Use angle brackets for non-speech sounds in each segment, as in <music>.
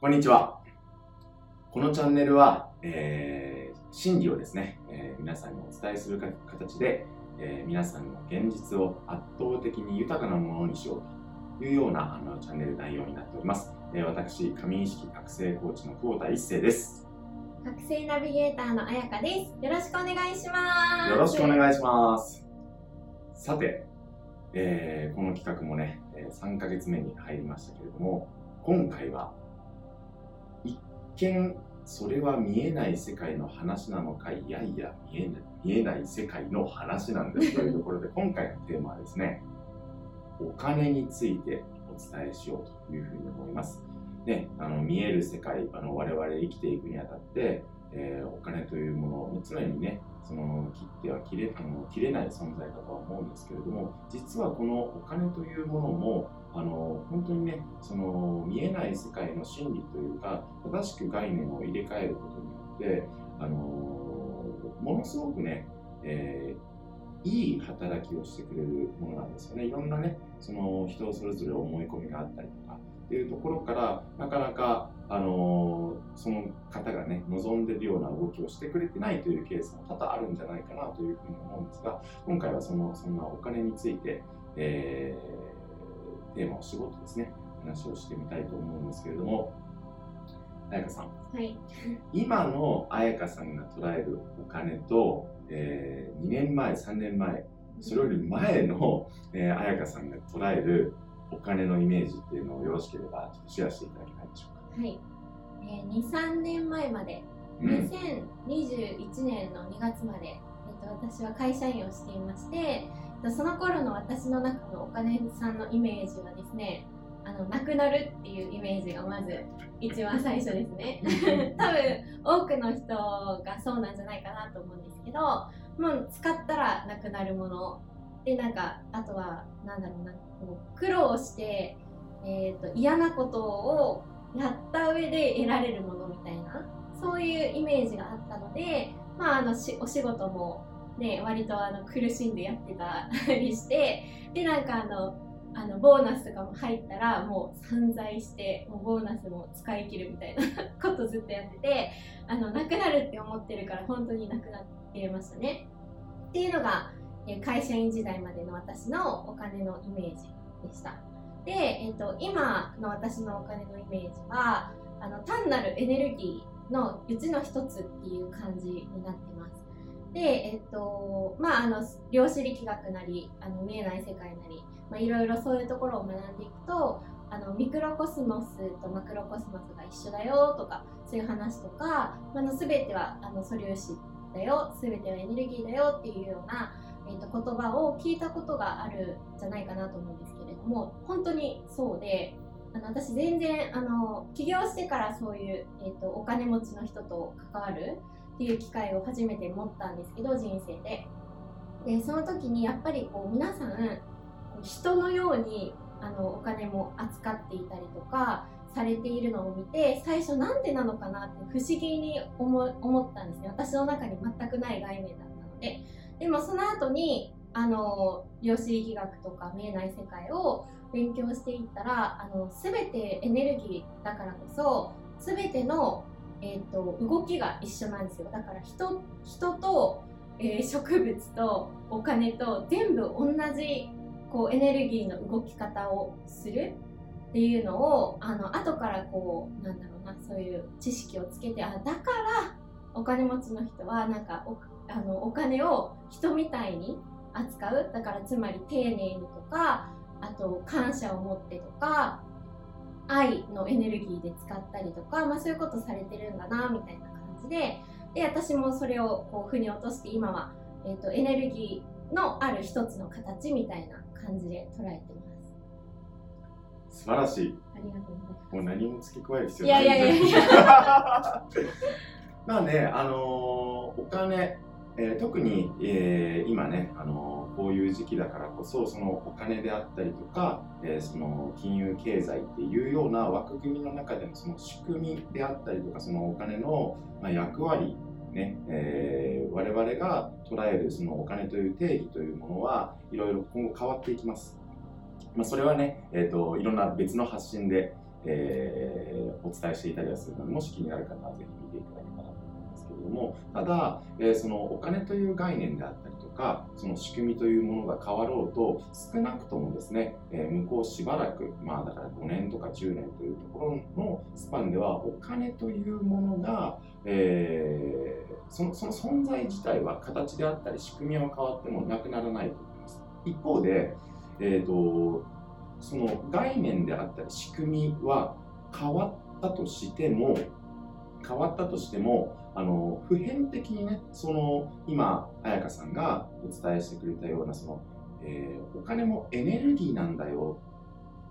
こんにちは。このチャンネルは、えー、真理をですね、えー、皆さんにお伝えする形で、えー、皆さんの現実を圧倒的に豊かなものにしようというようなあのチャンネル内容になっております。えー、私、神意識覚醒コーチの久保田一生です。覚醒ナビゲーターのあやかです。よろしくお願いします。よろしくお願いします。さて、えー、この企画もね、3ヶ月目に入りましたけれども、今回は一見それは見えない世界の話なのかいやいや見えない見えない世界の話なんですというところで <laughs> 今回のテーマはですねお金についてお伝えしようというふうに思います。ね、あの見える世界あの我々生きていくにあたって、えー、お金というもの常にねその切っては切れあの切れない存在かとは思うんですけれども実はこのお金というものもあの本当にねその見えない世界の真理というか正しく概念を入れ替えることによってあのものすごくね、えー、いい働きをしてくれるものなんですよね。いろんなねその人それぞれ思い込みがあったりとかっていうところからなかなか、あのその方がね望んでるような動きをしてくれてないというケースも多々あるんじゃないかなというふうに思うんですが今回はそのそんなお金について、えー、テーマを絞ってですね話をしてみたいと思うんですけれども彩香さん、はい、今の彩香さんが捉えるお金と、えー、2年前3年前それより前の、えー、彩香さんが捉えるお金のイメージっていうのをよろしければちょっとシェアしていただけないでしょうか。はい。えー、2、3年前まで、うん、2021年の2月まで、えーと、私は会社員をしていまして、その頃の私の中のお金さんのイメージはですね、あのなくなるっていうイメージがまず一番最初ですね。<laughs> 多分多くの人がそうなんじゃないかなと思うんですけどもう使ったらなくなるもの。でなんかあとはなんだろうなこう苦労して、えーと、嫌なことをやった上で得られるものみたいなそういうイメージがあったので、まあ、あのお仕事も、ね、割とあの苦しんでやってたりしてでなんかあのあのボーナスとかも入ったらもう散財してもうボーナスも使い切るみたいな <laughs> ことずっとやっててあのなくなるって思ってるから本当になくなってましたね。っていうのが会社員時代までの私のお金のイメージでした。で、えーと、今の私のお金のイメージはあの単なるエネルギーのうちの一つっていう感じになってます。で、えっ、と、まあ、あの、量子力学なり、あの、見えない世界なり、ま、いろいろそういうところを学んでいくと、あの、ミクロコスモスとマクロコスモスが一緒だよとか、そういう話とか、まあの、すべては、あの、素粒子だよ、すべてはエネルギーだよっていうような、えー、と言葉を聞いたことがあるんじゃないかなと思うんですけれども本当にそうであの私全然あの起業してからそういう、えーと、お金持ちの人と関わるっていう機会を初めて持ったんですけど人生で。でその時にやっぱりこう皆さん人のようにあのお金も扱っていたりとかされているのを見て最初なんでなのかなって不思議に思思ったんですね。私の中に全くない概念だったので。でもその後にあの量子力学とか見えない世界を勉強していったらあの全てエネルギーだからこそ全ての、えーと、動きが一緒なんですよ。だから人人と、えー、植物とお金と全部同じこうエネルギーの動き方をするっていうのをあの後からこうなんだろうなそういう知識をつけてあだからお金持ちの人はなんかあのお金を人みたいに扱う。だからつまり丁寧にとかあと感謝を持ってとか愛のエネルギーで使ったりとか、まあ、そういうことされてるんだなみたいな感じでで私もそれをこう腑に落として今は、えーと、エネルギーのある一つの形みたいな感じで捉えてます。素晴らしい。ありがとうございます。もう何も付け加える必要ない。いやいやいや。<laughs> まあねあのー、お金えー、特に、えー、今ね、あのこういう時期だからこそそのお金であったりとか、えー、その金融経済っていうような枠組みの中でのその仕組みであったりとかそのお金の、まあ、役割ねえー、我々が捉えるそのお金という定義というものはいろいろ今後変わっていきます。まあ、それはね、えーと、いろんな別の発信で、えー、お伝えしていたりはするので、もし気になる方はぜひ見ていただけたらと思うんですれども、ただ、え、そのお金という概念であったりとか、その仕組みというものが変わろうと、少なくともですね、え、向こうしばらく、まあだから5年とか10年というところのスパンでは、お金というものが、え、そのその存在自体は形であったり仕組みは変わってもなくならないと思います。一方で、えーと、その概念であったり仕組みは変わったとしても変わったとしてもあの普遍的にねその今彩香さんがお伝えしてくれたようなその、えー、お金もエネルギーなんだよ。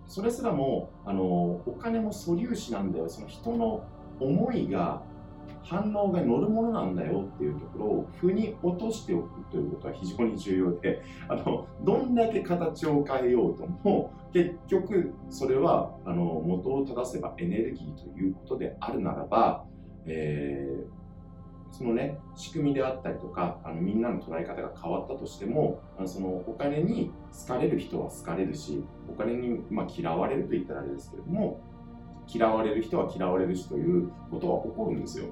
それすらもあのお金も素粒子なんだよ。その人の思いが反応が乗るものなんだよ。っていうところを腑に落としておくということは非常に重要であのどんだけ形を変えようとも結局それはあの元を正せばエネルギーということであるならば、えー、そのね仕組みであったりとかあのみんなの捉え方が変わったとしてもあのそのお金に好かれる人は好かれるしお金に、まあ、嫌われると言ったらあれですけれども嫌われる人は嫌われるしということは起こるんですよ。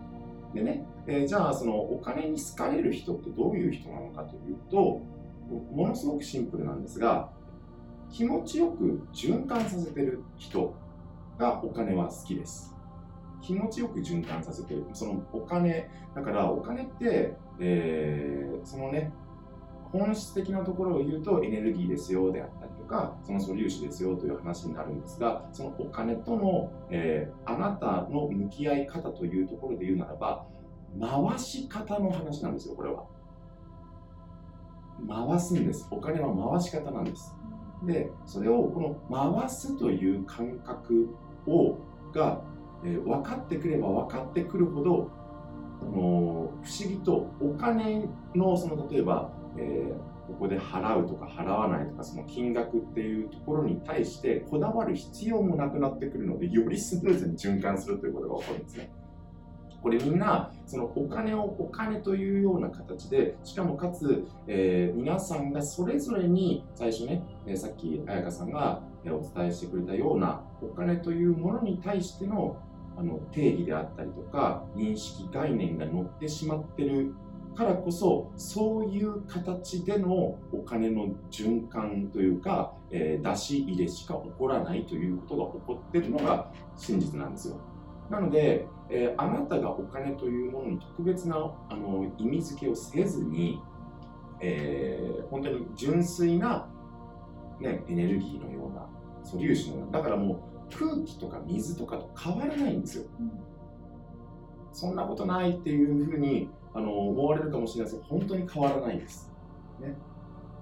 でね、えー、じゃあそのお金に好かれる人ってどういう人なのかというとものすごくシンプルなんですが気持ちよく循環させてる人がお金は好きです気持ちよく循環させてそのお金だからお金って、えー、そのね本質的なところを言うとエネルギーですよであったりとかその素粒子ですよという話になるんですがそのお金との、えー、あなたの向き合い方というところで言うならば回し方の話なんですよこれは。回すんです。お金は回し方なんです。でそれをこの回すという感覚をが、えー、分かってくれば分かってくるほどあの不思議とお金のその例えば、えーここで払うとか払わないとかその金額っていうところに対してこだわる必要もなくなってくるのでよりスムーズに循環するということが起こるんですね。これみんなそのお金をお金というような形でしかもかつ、えー、皆さんがそれぞれに最初ね、え、さっき彩香さんがお伝えしてくれたようなお金というものに対してのあの定義であったりとか認識概念が乗ってしまってるからこそそういう形でのお金の循環というか、えー、出し入れしか起こらないということが起こってるのが真実なんですよ。なので、えー、あなたがお金というものに特別なあの意味付けをせずに、えー、本当に純粋な、ね、エネルギーのような素粒子のだからもう空気とか水とかと変わらないんですよ。うん、そんなことないっていうふうにあの思われるかもしれないですけど本当に変わらないです。ね、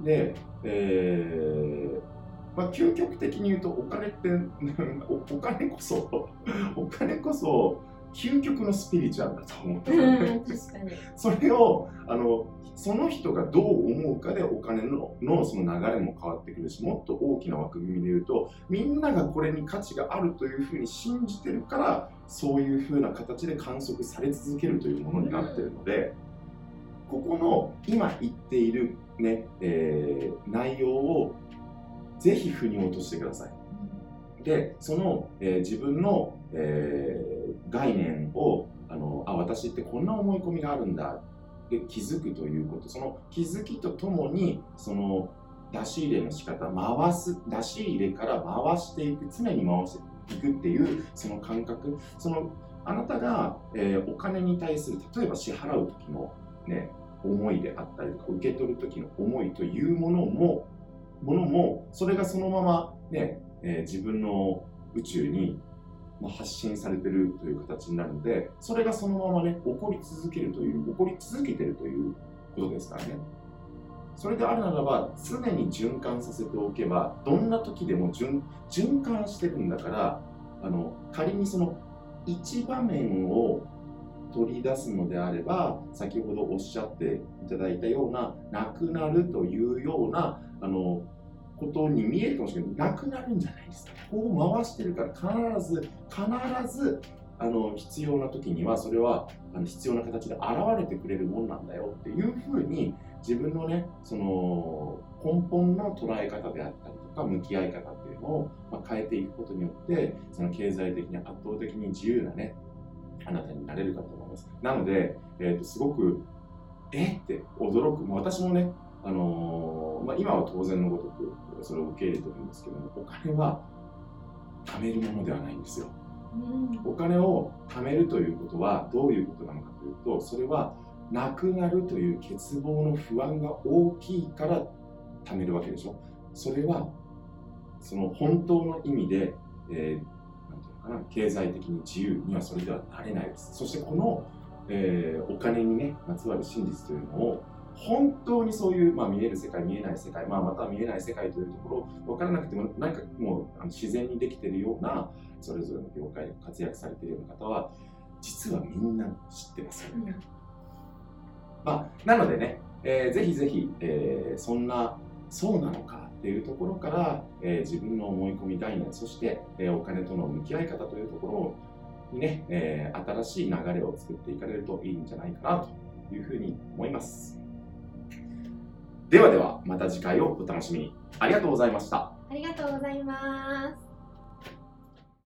で、えーまあ、究極的に言うとお金って <laughs> お金こそお金こそ究極のスピリチュアルだと思って <laughs> それをあのその人がどう思うかでお金ののその流れも変わってくるしもっと大きな枠組みで言うとみんながこれに価値があるというふうに信じてるからそういうふうな形で観測され続けるというものになってるので、ここの今言っているね、えー、内容をぜひ腑に落としてください。で、その、えー、自分の、えー、概念をあのあ、私ってこんな思い込みがあるんだ。で気づくということ、その気づきとともに、その出し入れの仕方、回す、出し入れから回していく、常に回していくっていうその感覚、そのあなたが、えー、お金に対する、例えば支払う時のね、思いであったりとか、受け取る時の思いというものも、ものもそれがそのままね、えー、自分の宇宙に発信されてるという形になるのでそれがそのままね起こり続けるという起こり続けてるということですからね。それであるならば常に循環させておけばどんな時でも循環してるんだからあの仮にその一場面を取り出すのであれば先ほどおっしゃっていただいたようななくなるというようなあのことに見えるかもしれない。なくなるんじゃないです。かこう回してるから必ず必ずあの必要な時にはそれはあの必要な形で現れてくれるもんなんだよ。っていうふうに自分のねその根本の捉え方であったりとか向き合い方っていうのを、まあ、変えていくことによってその経済的に圧倒的に自由なねあなたになれるかと思います。なので、えーと、すごくえ？って驚く、まあ、私もねあのー、まあ、今は当然のごとくそれを受け入れてるんですけどもお金は貯めるものではないんですよ、うん、お金を貯めるということはどういうことなのかというとそれはなくなるという欠乏の不安が大きいから貯めるわけでしょ。それはその本当の意味で、えー、なんていうのかな経済的に自由にはそれではなれないです。そしてこの、えー、お金にねまつわる真実というのを本当にそういう、まあ、見える世界見えない世界、まあ、また見えない世界というところ分からなくても何かもうあの自然にできているようなそれぞれの業界で活躍されているような方は実はみんな知ってますよね。まあ、なのでね、えー、ぜひぜひ、えー、そんなそうなのかっていうところから、えー、自分の思い込み概念そして、えー、お金との向き合い方というところにね、えー、新しい流れを作っていかれるといいんじゃないかなというふうに思います。ではではまた次回をお楽しみに。ありがとうございました。ありがとうございます。